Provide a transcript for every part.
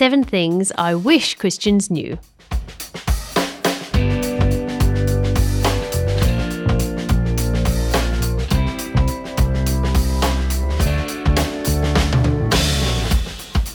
Seven Things I Wish Christians Knew.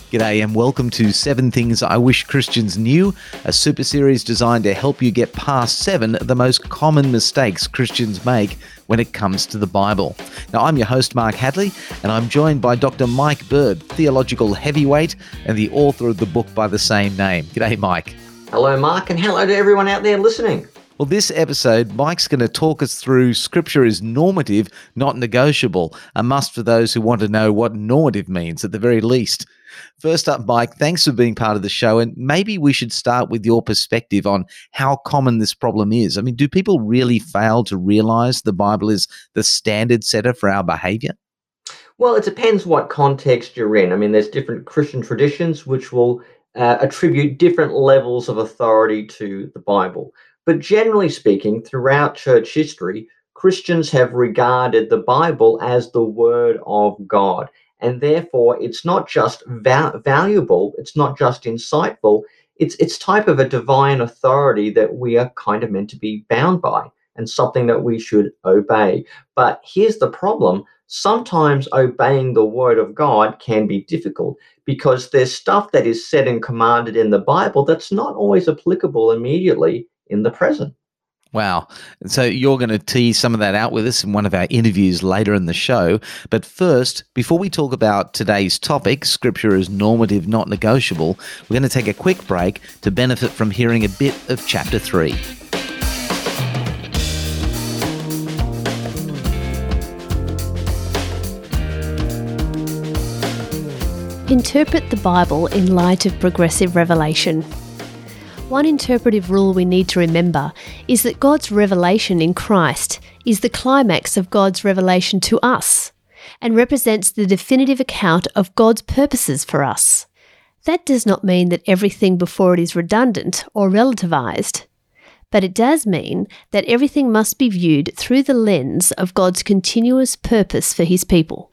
G'day and welcome to Seven Things I Wish Christians Knew, a super series designed to help you get past seven of the most common mistakes Christians make when it comes to the Bible. Now, I'm your host, Mark Hadley, and I'm joined by Dr. Mike Bird, theological heavyweight and the author of the book by the same name. G'day, Mike. Hello, Mark, and hello to everyone out there listening. Well, this episode, Mike's going to talk us through Scripture is normative, not negotiable, a must for those who want to know what normative means at the very least. First up, Mike, thanks for being part of the show. And maybe we should start with your perspective on how common this problem is. I mean, do people really fail to realize the Bible is the standard setter for our behavior? Well, it depends what context you're in. I mean, there's different Christian traditions which will uh, attribute different levels of authority to the Bible. But generally speaking, throughout church history, Christians have regarded the Bible as the Word of God and therefore it's not just va- valuable it's not just insightful it's it's type of a divine authority that we are kind of meant to be bound by and something that we should obey. But here's the problem. Sometimes obeying the word of god can be difficult because there's stuff that is said and commanded in the bible that's not always applicable immediately in the present Wow. So you're going to tease some of that out with us in one of our interviews later in the show. But first, before we talk about today's topic, Scripture is normative, not negotiable, we're going to take a quick break to benefit from hearing a bit of chapter 3. Interpret the Bible in light of progressive revelation. One interpretive rule we need to remember is that God's revelation in Christ is the climax of God's revelation to us and represents the definitive account of God's purposes for us. That does not mean that everything before it is redundant or relativized, but it does mean that everything must be viewed through the lens of God's continuous purpose for his people.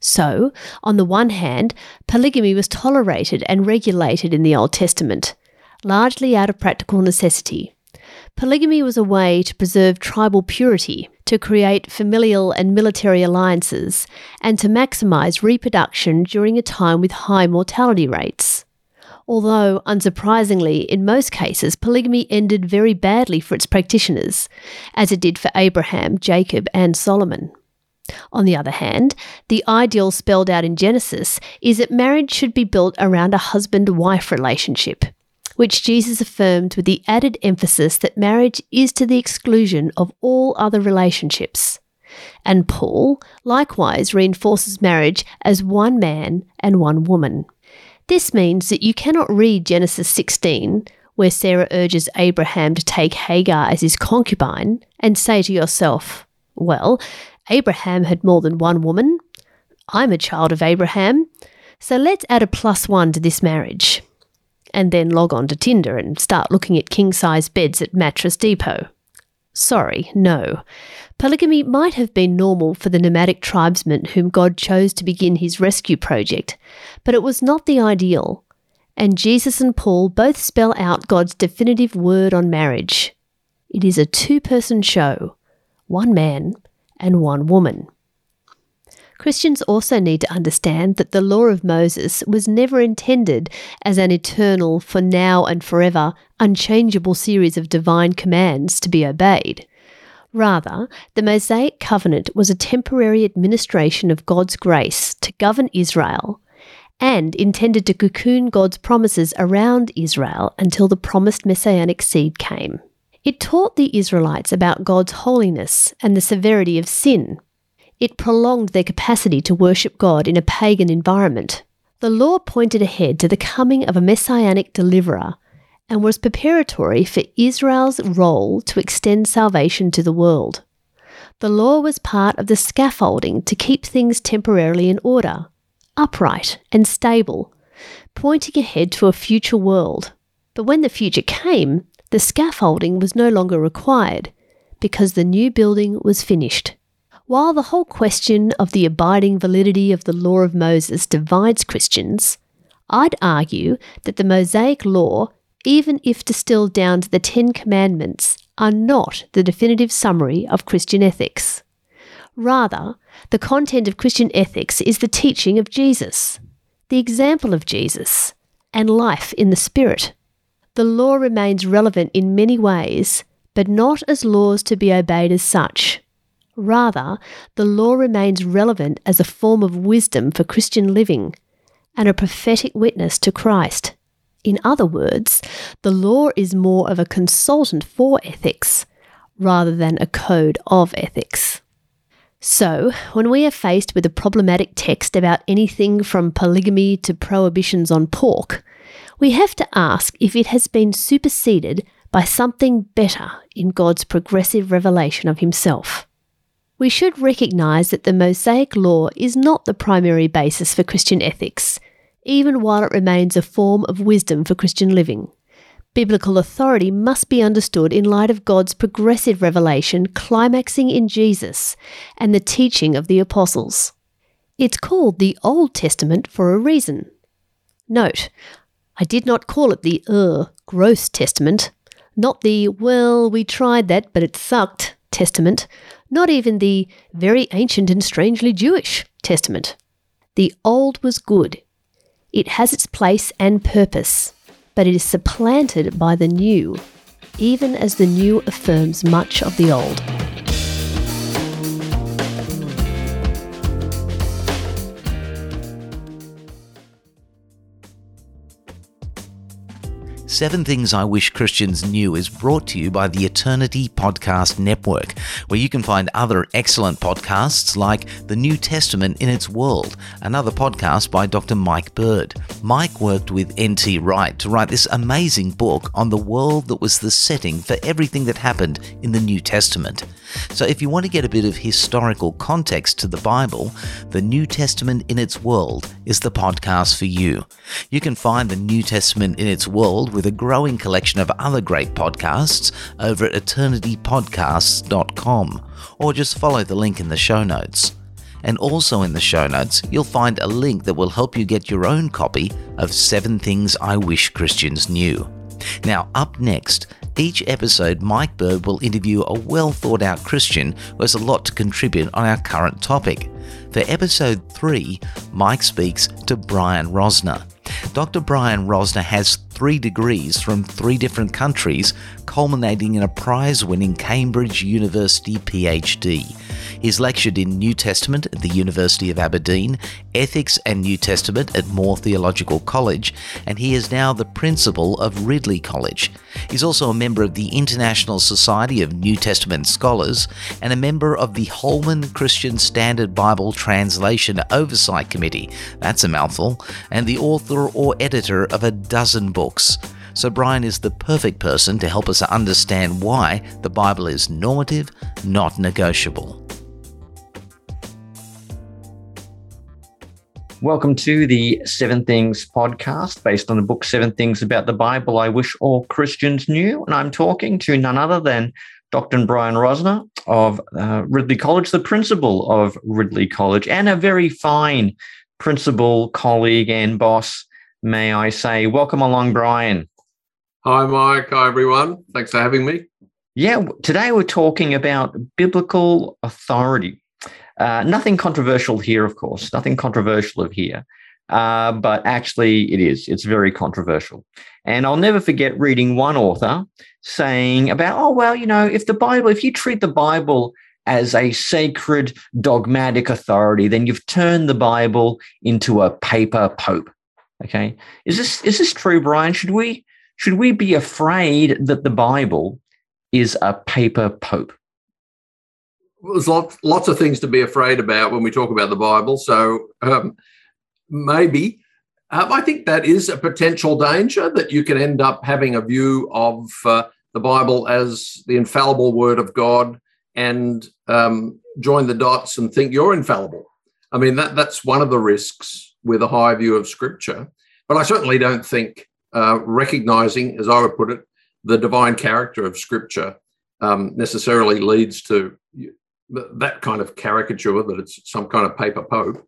So, on the one hand, polygamy was tolerated and regulated in the Old Testament, largely out of practical necessity. Polygamy was a way to preserve tribal purity, to create familial and military alliances, and to maximize reproduction during a time with high mortality rates. Although, unsurprisingly, in most cases, polygamy ended very badly for its practitioners, as it did for Abraham, Jacob, and Solomon. On the other hand, the ideal spelled out in Genesis is that marriage should be built around a husband wife relationship which Jesus affirmed with the added emphasis that marriage is to the exclusion of all other relationships. And Paul likewise reinforces marriage as one man and one woman. This means that you cannot read Genesis 16, where Sarah urges Abraham to take Hagar as his concubine, and say to yourself, well, Abraham had more than one woman. I'm a child of Abraham. So let's add a plus one to this marriage and then log on to Tinder and start looking at king size beds at Mattress Depot. Sorry, no. Polygamy might have been normal for the nomadic tribesmen whom God chose to begin his rescue project, but it was not the ideal. And Jesus and Paul both spell out God's definitive word on marriage. It is a two person show, one man and one woman. Christians also need to understand that the law of Moses was never intended as an eternal, for now and forever, unchangeable series of divine commands to be obeyed. Rather, the Mosaic covenant was a temporary administration of God's grace to govern Israel and intended to cocoon God's promises around Israel until the promised messianic seed came. It taught the Israelites about God's holiness and the severity of sin, it prolonged their capacity to worship God in a pagan environment. The law pointed ahead to the coming of a messianic deliverer and was preparatory for Israel's role to extend salvation to the world. The law was part of the scaffolding to keep things temporarily in order, upright and stable, pointing ahead to a future world. But when the future came, the scaffolding was no longer required because the new building was finished. While the whole question of the abiding validity of the law of Moses divides Christians, I'd argue that the Mosaic Law, even if distilled down to the Ten Commandments, are not the definitive summary of Christian ethics. Rather, the content of Christian ethics is the teaching of Jesus, the example of Jesus, and life in the Spirit. The law remains relevant in many ways, but not as laws to be obeyed as such. Rather, the law remains relevant as a form of wisdom for Christian living and a prophetic witness to Christ. In other words, the law is more of a consultant for ethics rather than a code of ethics. So, when we are faced with a problematic text about anything from polygamy to prohibitions on pork, we have to ask if it has been superseded by something better in God's progressive revelation of Himself. We should recognise that the Mosaic Law is not the primary basis for Christian ethics, even while it remains a form of wisdom for Christian living. Biblical authority must be understood in light of God's progressive revelation climaxing in Jesus and the teaching of the apostles. It's called the Old Testament for a reason. Note, I did not call it the er, gross testament, not the well, we tried that but it sucked testament, not even the very ancient and strangely Jewish Testament. The Old was good. It has its place and purpose, but it is supplanted by the New, even as the New affirms much of the Old. Seven Things I Wish Christians Knew is brought to you by the Eternity Podcast Network, where you can find other excellent podcasts like The New Testament in Its World, another podcast by Dr. Mike Bird. Mike worked with N.T. Wright to write this amazing book on the world that was the setting for everything that happened in the New Testament. So, if you want to get a bit of historical context to the Bible, The New Testament in Its World is the podcast for you. You can find The New Testament in Its World with a growing collection of other great podcasts over at eternitypodcasts.com or just follow the link in the show notes. And also in the show notes, you'll find a link that will help you get your own copy of Seven Things I Wish Christians Knew. Now, up next, each episode, Mike Bird will interview a well thought out Christian who has a lot to contribute on our current topic. For episode 3, Mike speaks to Brian Rosner. Dr. Brian Rosner has three degrees from three different countries, culminating in a prize winning Cambridge University PhD. He's lectured in New Testament at the University of Aberdeen, Ethics and New Testament at Moore Theological College, and he is now the principal of Ridley College. He's also a member of the International Society of New Testament Scholars and a member of the Holman Christian Standard Bible Translation Oversight Committee. That's a mouthful. And the author or editor of a dozen books. So, Brian is the perfect person to help us understand why the Bible is normative, not negotiable. Welcome to the Seven Things podcast based on the book Seven Things About the Bible I Wish All Christians Knew. And I'm talking to none other than Dr. Brian Rosner of uh, Ridley College, the principal of Ridley College, and a very fine principal, colleague, and boss, may I say. Welcome along, Brian. Hi, Mike. Hi, everyone. Thanks for having me. Yeah, today we're talking about biblical authority. Uh, nothing controversial here, of course, nothing controversial of here. Uh, but actually, it is. It's very controversial. And I'll never forget reading one author saying about, oh, well, you know, if the Bible, if you treat the Bible as a sacred dogmatic authority, then you've turned the Bible into a paper pope. Okay. Is this is this true, Brian? Should we should we be afraid that the Bible is a paper pope? there's lots, lots of things to be afraid about when we talk about the Bible. So um, maybe um, I think that is a potential danger that you can end up having a view of uh, the Bible as the infallible word of God and um, join the dots and think you're infallible. I mean, that, that's one of the risks with a high view of Scripture. But I certainly don't think uh, recognizing, as I would put it, the divine character of Scripture um, necessarily leads to that kind of caricature that it's some kind of paper pope.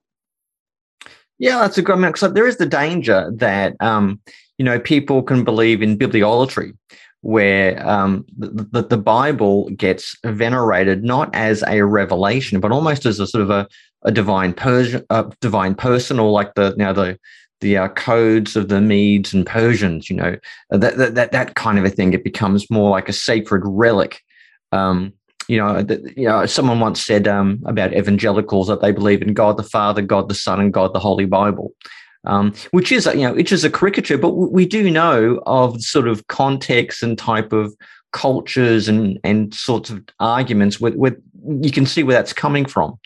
Yeah, that's a good. I so there is the danger that um, you know people can believe in bibliolatry, where um, the, the, Bible gets venerated not as a revelation, but almost as a sort of a, a divine Persian, a divine person, or like the you the the uh, codes of the Medes and Persians. You know that, that that that kind of a thing. It becomes more like a sacred relic. Um, you know, the, you know, someone once said um, about evangelicals that they believe in God the Father, God the Son, and God the Holy Bible, um, which is you know, which is a caricature. But we do know of sort of context and type of cultures and and sorts of arguments with with you can see where that's coming from.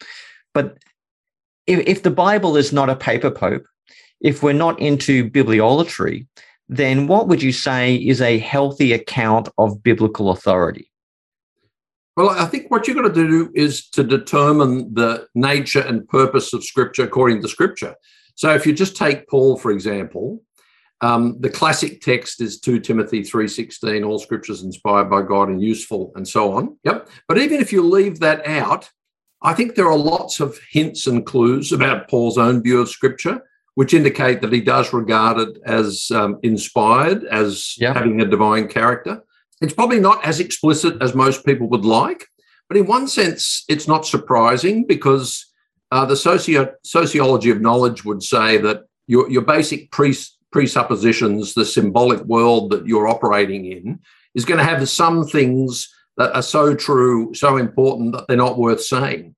But if, if the Bible is not a paper pope, if we're not into bibliolatry, then what would you say is a healthy account of biblical authority? Well, I think what you've got to do is to determine the nature and purpose of Scripture according to Scripture. So, if you just take Paul, for example, um, the classic text is 2 Timothy 3.16, all scriptures inspired by God and useful and so on. Yep. But even if you leave that out, I think there are lots of hints and clues about Paul's own view of scripture, which indicate that he does regard it as um, inspired, as yep. having a divine character. It's probably not as explicit as most people would like, but in one sense, it's not surprising because uh, the socio- sociology of knowledge would say that your, your basic pres- presuppositions, the symbolic world that you're operating in, is going to have some things that are so true, so important that they're not worth saying.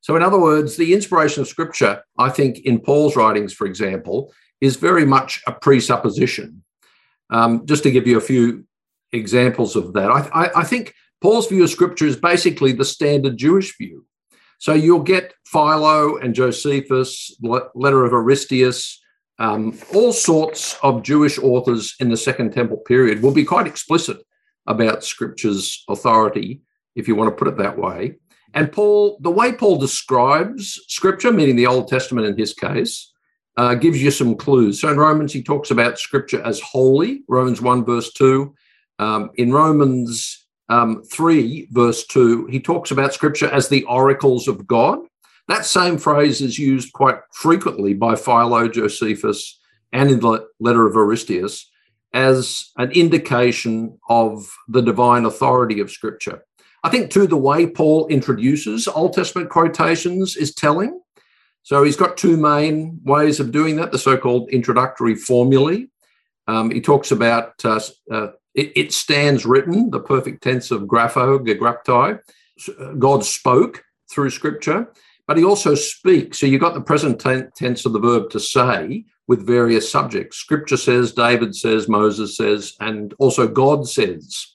So, in other words, the inspiration of scripture, I think, in Paul's writings, for example, is very much a presupposition. Um, just to give you a few examples of that. I, I, I, think Paul's view of scripture is basically the standard Jewish view. So you'll get Philo and Josephus, letter of Aristeas, um, all sorts of Jewish authors in the Second Temple period will be quite explicit about scripture's authority, if you want to put it that way. And Paul, the way Paul describes scripture, meaning the Old Testament in his case, uh, gives you some clues. So in Romans, he talks about scripture as holy, Romans 1, verse 2. Um, in Romans um, 3, verse 2, he talks about scripture as the oracles of God. That same phrase is used quite frequently by Philo, Josephus, and in the letter of Aristeas as an indication of the divine authority of scripture. I think, too, the way Paul introduces Old Testament quotations is telling. So he's got two main ways of doing that the so called introductory formulae. Um, he talks about uh, uh, it, it stands written, the perfect tense of grapho, gegraptai. God spoke through scripture, but he also speaks. So you've got the present tense of the verb to say with various subjects. Scripture says, David says, Moses says, and also God says.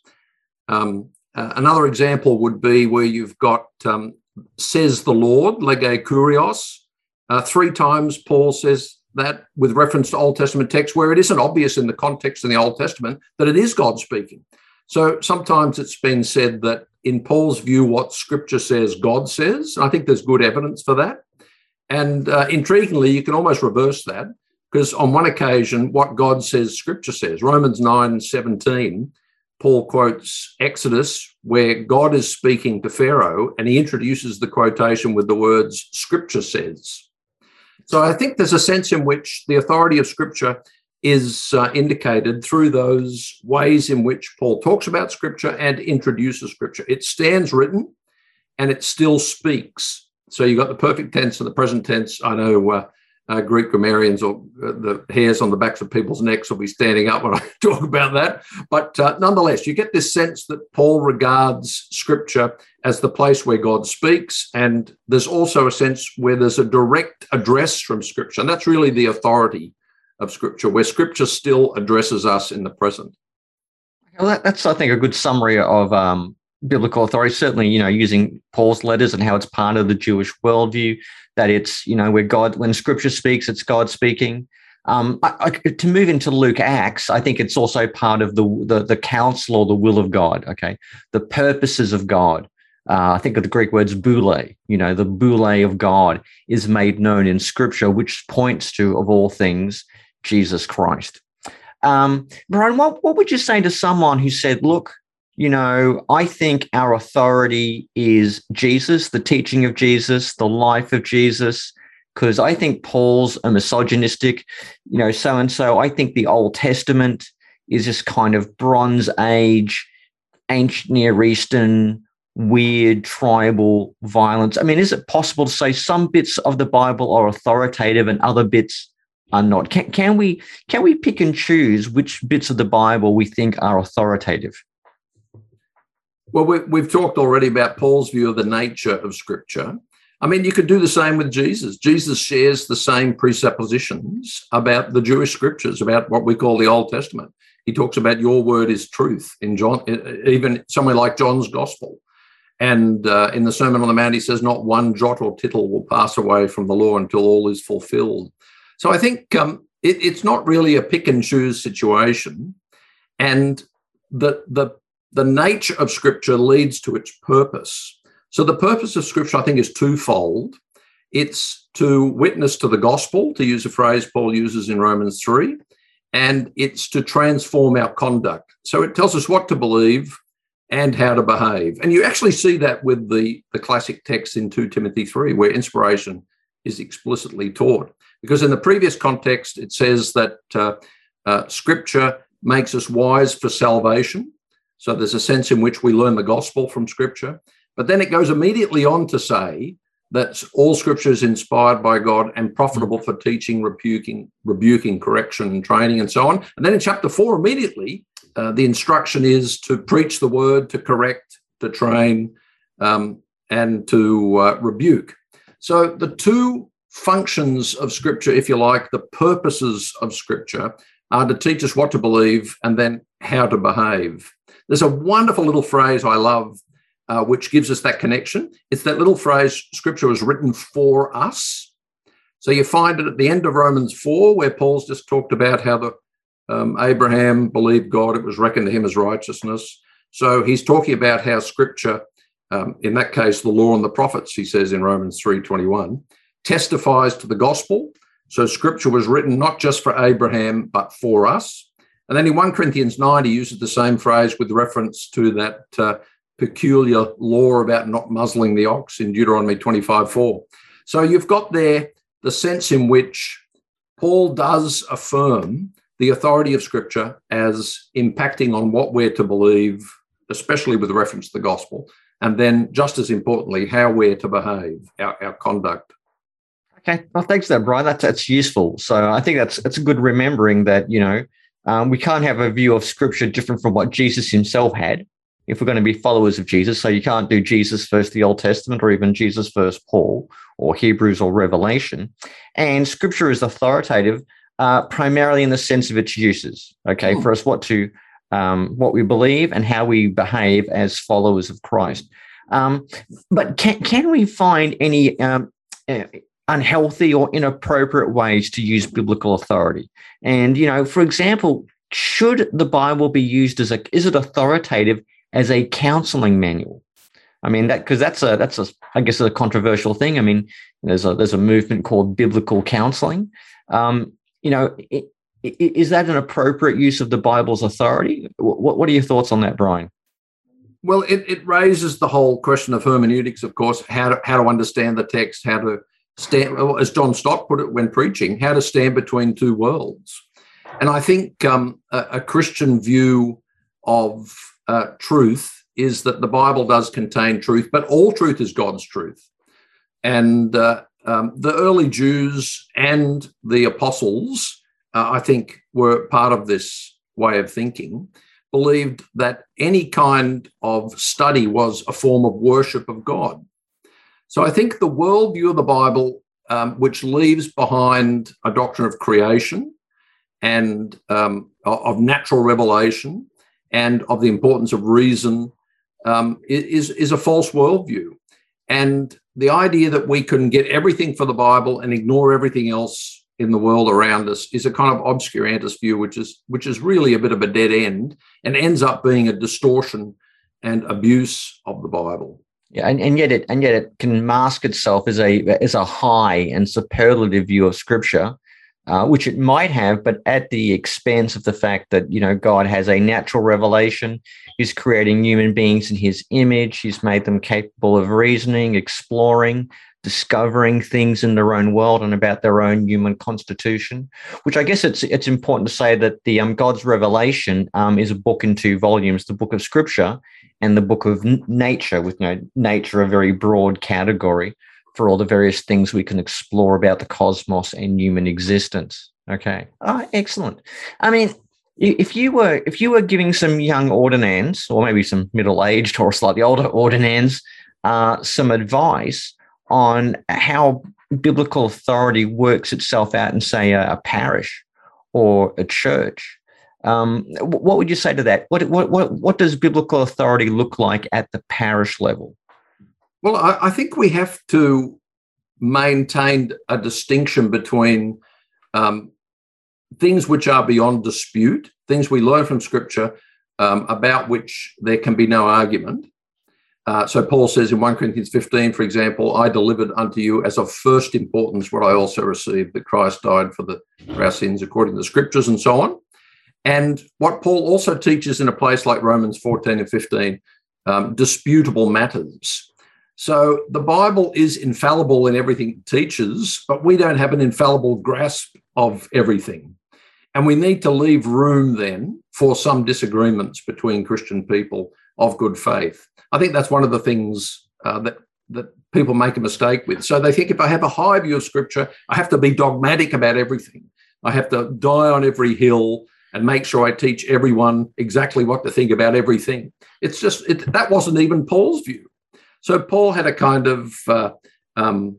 Um, uh, another example would be where you've got um, says the Lord, lege kurios. Uh, three times Paul says that with reference to Old Testament texts where it isn't obvious in the context in the Old Testament that it is God speaking. So sometimes it's been said that in Paul's view, what scripture says, God says. I think there's good evidence for that. And uh, intriguingly, you can almost reverse that because on one occasion, what God says, scripture says. Romans 9 17, Paul quotes Exodus, where God is speaking to Pharaoh, and he introduces the quotation with the words, scripture says. So I think there's a sense in which the authority of Scripture is uh, indicated through those ways in which Paul talks about Scripture and introduces Scripture. It stands written and it still speaks. So you've got the perfect tense and the present tense. I know uh, uh, Greek grammarians or uh, the hairs on the backs of people's necks will be standing up when I talk about that. But uh, nonetheless, you get this sense that Paul regards Scripture as the place where God speaks, and there's also a sense where there's a direct address from Scripture, and that's really the authority of Scripture, where Scripture still addresses us in the present. Well, that, that's I think a good summary of um, biblical authority. Certainly, you know, using Paul's letters and how it's part of the Jewish worldview that it's you know where God when Scripture speaks, it's God speaking. Um, I, I, to move into Luke Acts, I think it's also part of the, the the counsel or the will of God. Okay, the purposes of God. Uh, I think of the Greek words boule. You know, the boule of God is made known in Scripture, which points to, of all things, Jesus Christ. Um, Brian, what, what would you say to someone who said, "Look, you know, I think our authority is Jesus, the teaching of Jesus, the life of Jesus, because I think Paul's a misogynistic, you know, so and so. I think the Old Testament is this kind of Bronze Age, ancient Near Eastern, weird tribal violence. I mean, is it possible to say some bits of the Bible are authoritative and other bits are not? Can, can we can we pick and choose which bits of the Bible we think are authoritative? Well, we, have talked already about Paul's view of the nature of Scripture. I mean, you could do the same with Jesus. Jesus shares the same presuppositions about the Jewish scriptures, about what we call the Old Testament. He talks about your word is truth in John, even somewhere like John's Gospel. And uh, in the Sermon on the Mount, he says, Not one jot or tittle will pass away from the law until all is fulfilled. So I think um, it, it's not really a pick and choose situation. And the, the, the nature of Scripture leads to its purpose. So the purpose of Scripture, I think, is twofold. It's to witness to the gospel, to use a phrase Paul uses in Romans 3, and it's to transform our conduct. So it tells us what to believe and how to behave. And you actually see that with the, the classic text in 2 Timothy 3, where inspiration is explicitly taught. Because in the previous context, it says that uh, uh, Scripture makes us wise for salvation. So there's a sense in which we learn the gospel from Scripture. But then it goes immediately on to say that all scripture is inspired by God and profitable for teaching, rebuking, rebuking, correction, training, and so on. And then in chapter four, immediately, uh, the instruction is to preach the word, to correct, to train, um, and to uh, rebuke. So the two functions of scripture, if you like, the purposes of scripture are to teach us what to believe and then how to behave. There's a wonderful little phrase I love uh, which gives us that connection. It's that little phrase, Scripture was written for us. So you find it at the end of Romans 4, where Paul's just talked about how the um, Abraham believed God, it was reckoned to him as righteousness. So he's talking about how Scripture, um, in that case, the law and the prophets, he says in Romans 3:21, testifies to the gospel. So Scripture was written not just for Abraham, but for us. And then in 1 Corinthians 9, he uses the same phrase with reference to that uh, peculiar law about not muzzling the ox in Deuteronomy 25 4. So you've got there the sense in which Paul does affirm the authority of Scripture as impacting on what we're to believe, especially with reference to the gospel, and then just as importantly, how we're to behave, our, our conduct. Okay, well, thanks for that, Brian. That's that's useful. So I think that's that's a good remembering that you know um, we can't have a view of Scripture different from what Jesus Himself had if we're going to be followers of Jesus. So you can't do Jesus first the Old Testament or even Jesus first Paul or Hebrews or Revelation. And scripture is authoritative uh, primarily in the sense of its uses, okay, mm. for us what to um, what we believe and how we behave as followers of Christ. Um, but can, can we find any um, uh, unhealthy or inappropriate ways to use biblical authority? And, you know, for example, should the Bible be used as a, is it authoritative as a counseling manual. I mean that because that's a that's a I guess a controversial thing. I mean, there's a there's a movement called biblical counseling. Um, you know, it, it, is that an appropriate use of the Bible's authority? What what are your thoughts on that, Brian? Well, it, it raises the whole question of hermeneutics, of course, how to how to understand the text, how to stand, as John Stott put it when preaching, how to stand between two worlds. And I think um, a, a Christian view of uh, truth is that the Bible does contain truth, but all truth is God's truth. And uh, um, the early Jews and the apostles, uh, I think, were part of this way of thinking, believed that any kind of study was a form of worship of God. So I think the worldview of the Bible, um, which leaves behind a doctrine of creation and um, of natural revelation and of the importance of reason um, is, is a false worldview. And the idea that we can get everything for the Bible and ignore everything else in the world around us is a kind of obscurantist view, which is which is really a bit of a dead end and ends up being a distortion and abuse of the Bible. Yeah, and, and yet it and yet it can mask itself as a as a high and superlative view of Scripture uh, which it might have, but at the expense of the fact that you know God has a natural revelation. He's creating human beings in His image. He's made them capable of reasoning, exploring, discovering things in their own world and about their own human constitution. Which I guess it's it's important to say that the um, God's Revelation um, is a book in two volumes: the Book of Scripture and the Book of Nature. With you know, nature a very broad category for all the various things we can explore about the cosmos and human existence. Okay, oh, excellent. I mean, if you were if you were giving some young ordinands or maybe some middle-aged or slightly older ordinands uh, some advice on how biblical authority works itself out in say a, a parish or a church um, what would you say to that what, what, what, what does biblical authority look like at the parish level well I, I think we have to maintain a distinction between um, things which are beyond dispute, things we learn from Scripture um, about which there can be no argument. Uh, so Paul says in 1 Corinthians 15, for example, I delivered unto you as of first importance what I also received, that Christ died for, the, for our sins according to the Scriptures and so on. And what Paul also teaches in a place like Romans 14 and 15, um, disputable matters. So the Bible is infallible in everything it teaches, but we don't have an infallible grasp of everything. And we need to leave room then for some disagreements between Christian people of good faith. I think that's one of the things uh, that that people make a mistake with. So they think if I have a high view of Scripture, I have to be dogmatic about everything. I have to die on every hill and make sure I teach everyone exactly what to think about everything. It's just it, that wasn't even Paul's view. So Paul had a kind of uh, um,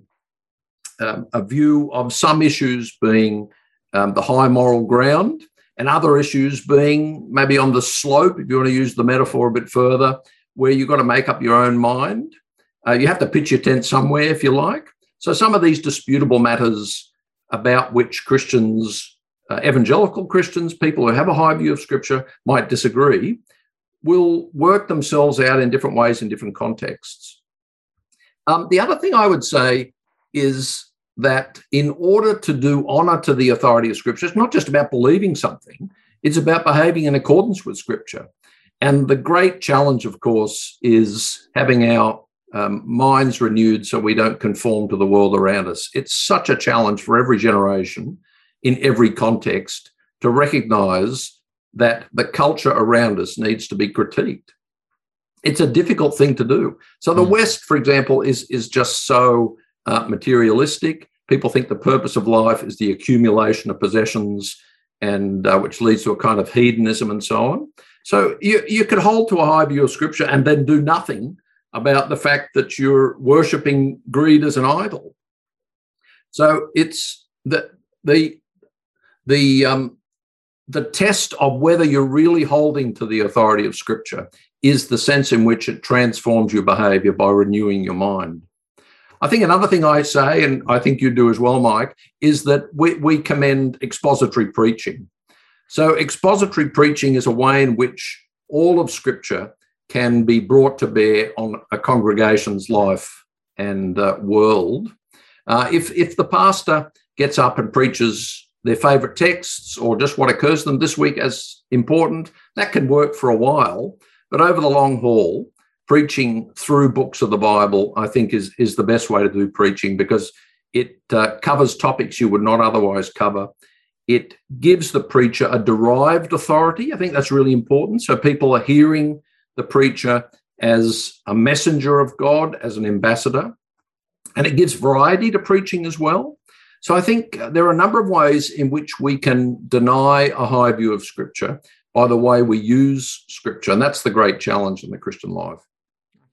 um, a view of some issues being um, the high moral ground and other issues being maybe on the slope, if you want to use the metaphor a bit further, where you've got to make up your own mind. Uh, you have to pitch your tent somewhere, if you like. So some of these disputable matters about which Christians, uh, evangelical Christians, people who have a high view of Scripture might disagree, will work themselves out in different ways in different contexts. Um, the other thing I would say is that in order to do honor to the authority of Scripture, it's not just about believing something, it's about behaving in accordance with Scripture. And the great challenge, of course, is having our um, minds renewed so we don't conform to the world around us. It's such a challenge for every generation in every context to recognize that the culture around us needs to be critiqued. It's a difficult thing to do. So the mm. West, for example, is is just so uh, materialistic. People think the purpose of life is the accumulation of possessions, and uh, which leads to a kind of hedonism and so on. So you you could hold to a high view of Scripture and then do nothing about the fact that you're worshiping greed as an idol. So it's the the the um, the test of whether you're really holding to the authority of Scripture is the sense in which it transforms your behavior by renewing your mind. I think another thing I say, and I think you do as well, Mike, is that we, we commend expository preaching. So, expository preaching is a way in which all of Scripture can be brought to bear on a congregation's life and uh, world. Uh, if, if the pastor gets up and preaches their favourite texts or just what occurs to them this week as important, that can work for a while. But over the long haul, preaching through books of the Bible, I think, is, is the best way to do preaching because it uh, covers topics you would not otherwise cover. It gives the preacher a derived authority. I think that's really important. So people are hearing the preacher as a messenger of God, as an ambassador. And it gives variety to preaching as well. So I think there are a number of ways in which we can deny a high view of Scripture by the way we use Scripture. And that's the great challenge in the Christian life.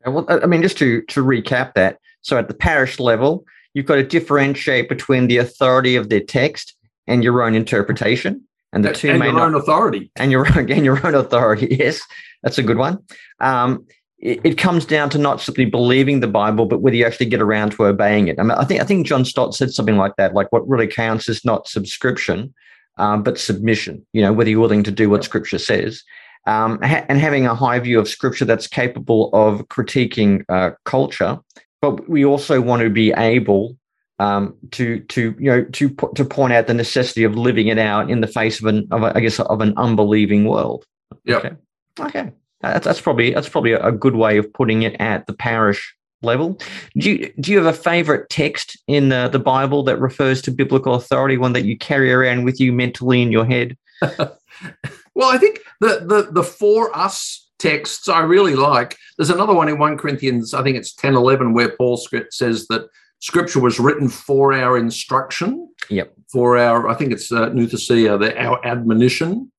Well, I mean, just to to recap that. So at the parish level, you've got to differentiate between the authority of their text and your own interpretation, and the two and may your not, own authority and your own and your own authority. Yes, that's a good one. Um, it, comes down to not simply believing the Bible, but whether you actually get around to obeying it. I mean, I think I think John Stott said something like that. Like, what really counts is not subscription, um, but submission. You know, whether you're willing to do what Scripture says um, ha- and having a high view of scripture that's capable of critiquing uh, culture. But we also want to be able um, to to you know to to point out the necessity of living it out in the face of an of a, I guess of an unbelieving world. Yeah. Okay. Okay. That's, that's probably that's probably a good way of putting it at the parish level. Do you do you have a favorite text in the, the Bible that refers to biblical authority, one that you carry around with you mentally in your head? well, I think the the the for us texts I really like. There's another one in 1 Corinthians, I think it's 10 11, where Paul says that scripture was written for our instruction. Yep. For our, I think it's uh, Nouthesia, the, our admonition.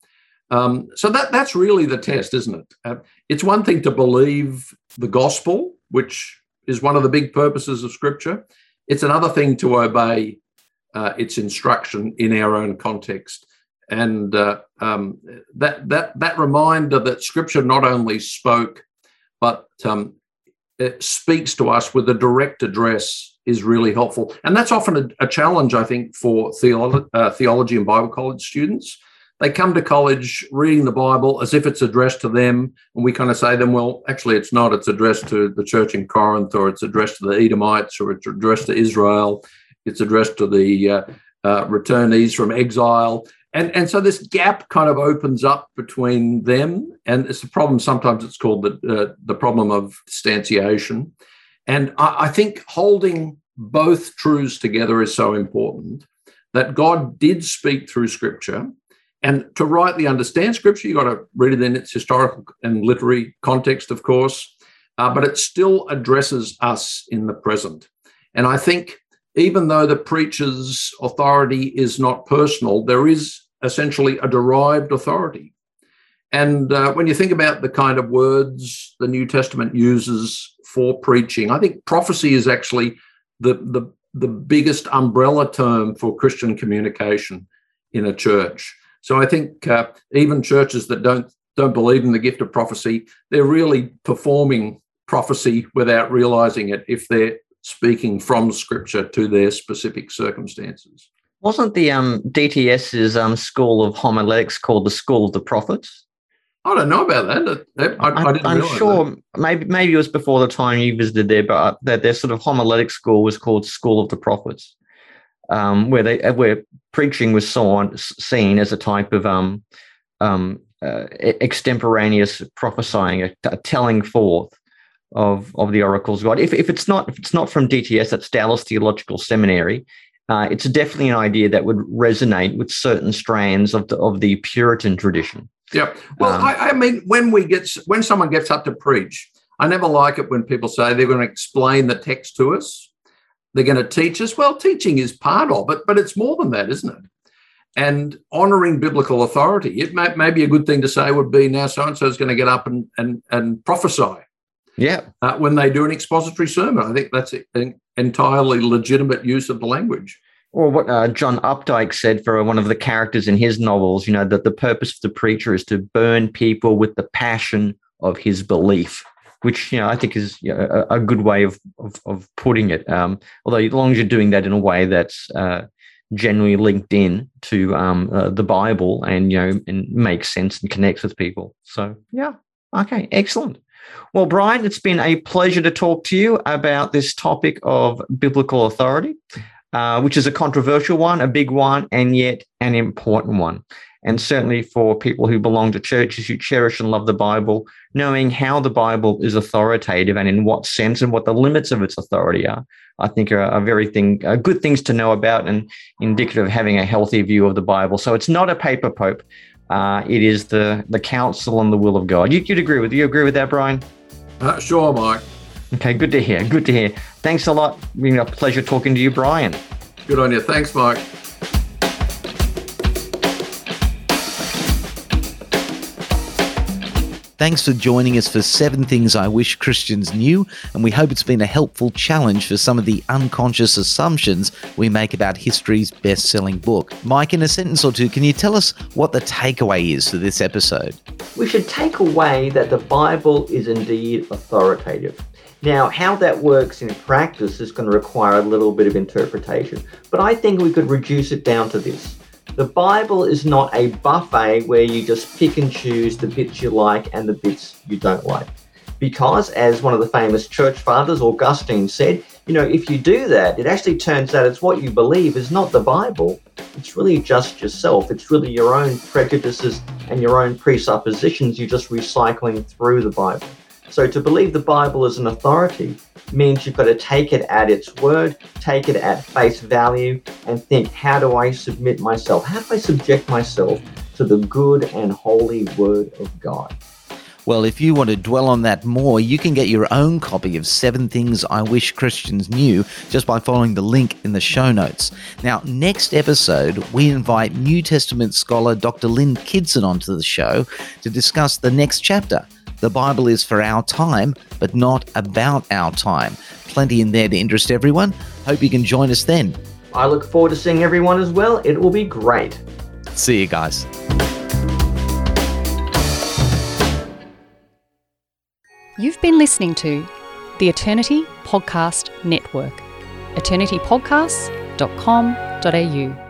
Um, so that that's really the test, isn't it? Uh, it's one thing to believe the gospel, which is one of the big purposes of Scripture. It's another thing to obey uh, its instruction in our own context, and uh, um, that that that reminder that Scripture not only spoke, but um, it speaks to us with a direct address is really helpful, and that's often a, a challenge, I think, for theolo- uh, theology and Bible college students they come to college reading the Bible as if it's addressed to them. And we kind of say to them, well, actually, it's not. It's addressed to the church in Corinth, or it's addressed to the Edomites, or it's addressed to Israel. It's addressed to the uh, uh, returnees from exile. And, and so this gap kind of opens up between them. And it's a problem. Sometimes it's called the, uh, the problem of distanciation. And I, I think holding both truths together is so important that God did speak through scripture and to rightly understand scripture, you've got to read it in its historical and literary context, of course, uh, but it still addresses us in the present. And I think even though the preacher's authority is not personal, there is essentially a derived authority. And uh, when you think about the kind of words the New Testament uses for preaching, I think prophecy is actually the, the, the biggest umbrella term for Christian communication in a church. So I think uh, even churches that don't don't believe in the gift of prophecy, they're really performing prophecy without realizing it if they're speaking from scripture to their specific circumstances. Wasn't the um, DTS's um, school of homiletics called the School of the Prophets? I don't know about that. I, I am sure that. maybe maybe it was before the time you visited there, but uh, that their sort of homiletic school was called School of the Prophets um, where they where preaching was saw, seen as a type of um, um, uh, extemporaneous prophesying, a, a, telling forth of of the oracles of God. If, if it's not if it's not from DTS, that's Dallas Theological Seminary. Uh, it's definitely an idea that would resonate with certain strands of the of the Puritan tradition. Yeah. Well, um, I, I mean, when we get when someone gets up to preach, I never like it when people say they're going to explain the text to us they're going to teach us. Well, teaching is part of it, but it's more than that, isn't it? And honoring biblical authority. It may, may be a good thing to say would be now so and so is going to get up and, and, and prophesy. Yeah. Uh, when they do an expository sermon, I think that's an entirely legitimate use of the language. Or what uh, John Updike said for one of the characters in his novels, you know, that the purpose of the preacher is to burn people with the passion of his belief which you know I think is you know, a, a, good way of of, of putting it. Um, although as long as you're doing that in a way that's uh, generally linked in to um, uh, the Bible and you know and makes sense and connects with people. So yeah, okay, excellent. Well, Brian, it's been a pleasure to talk to you about this topic of biblical authority, uh, which is a controversial one, a big one, and yet an important one and certainly for people who belong to churches who cherish and love the Bible, knowing how the Bible is authoritative and in what sense and what the limits of its authority are, I think are, are very thing, are good things to know about and indicative of having a healthy view of the Bible. So it's not a paper pope. Uh, it is the the counsel and the will of God. You, would agree with you agree with that, Brian? Uh, sure, Mike. Okay, good to hear. Good to hear. Thanks a lot. Been a pleasure talking to you, Brian. Good on you. Thanks, Mike. Thanks for joining us for Seven Things I Wish Christians Knew, and we hope it's been a helpful challenge for some of the unconscious assumptions we make about history's best selling book. Mike, in a sentence or two, can you tell us what the takeaway is for this episode? We should take away that the Bible is indeed authoritative. Now, how that works in practice is going to require a little bit of interpretation, but I think we could reduce it down to this. The Bible is not a buffet where you just pick and choose the bits you like and the bits you don't like. Because, as one of the famous church fathers, Augustine, said, you know, if you do that, it actually turns out it's what you believe is not the Bible. It's really just yourself. It's really your own prejudices and your own presuppositions you're just recycling through the Bible. So to believe the Bible is an authority means you've got to take it at its word, take it at face value, and think, how do I submit myself? How do I subject myself to the good and holy word of God? Well, if you want to dwell on that more, you can get your own copy of Seven Things I Wish Christians Knew just by following the link in the show notes. Now, next episode, we invite New Testament scholar Dr. Lynn Kidson onto the show to discuss the next chapter. The Bible is for our time, but not about our time. Plenty in there to interest everyone. Hope you can join us then. I look forward to seeing everyone as well. It will be great. See you guys. You've been listening to the Eternity Podcast Network, eternitypodcasts.com.au.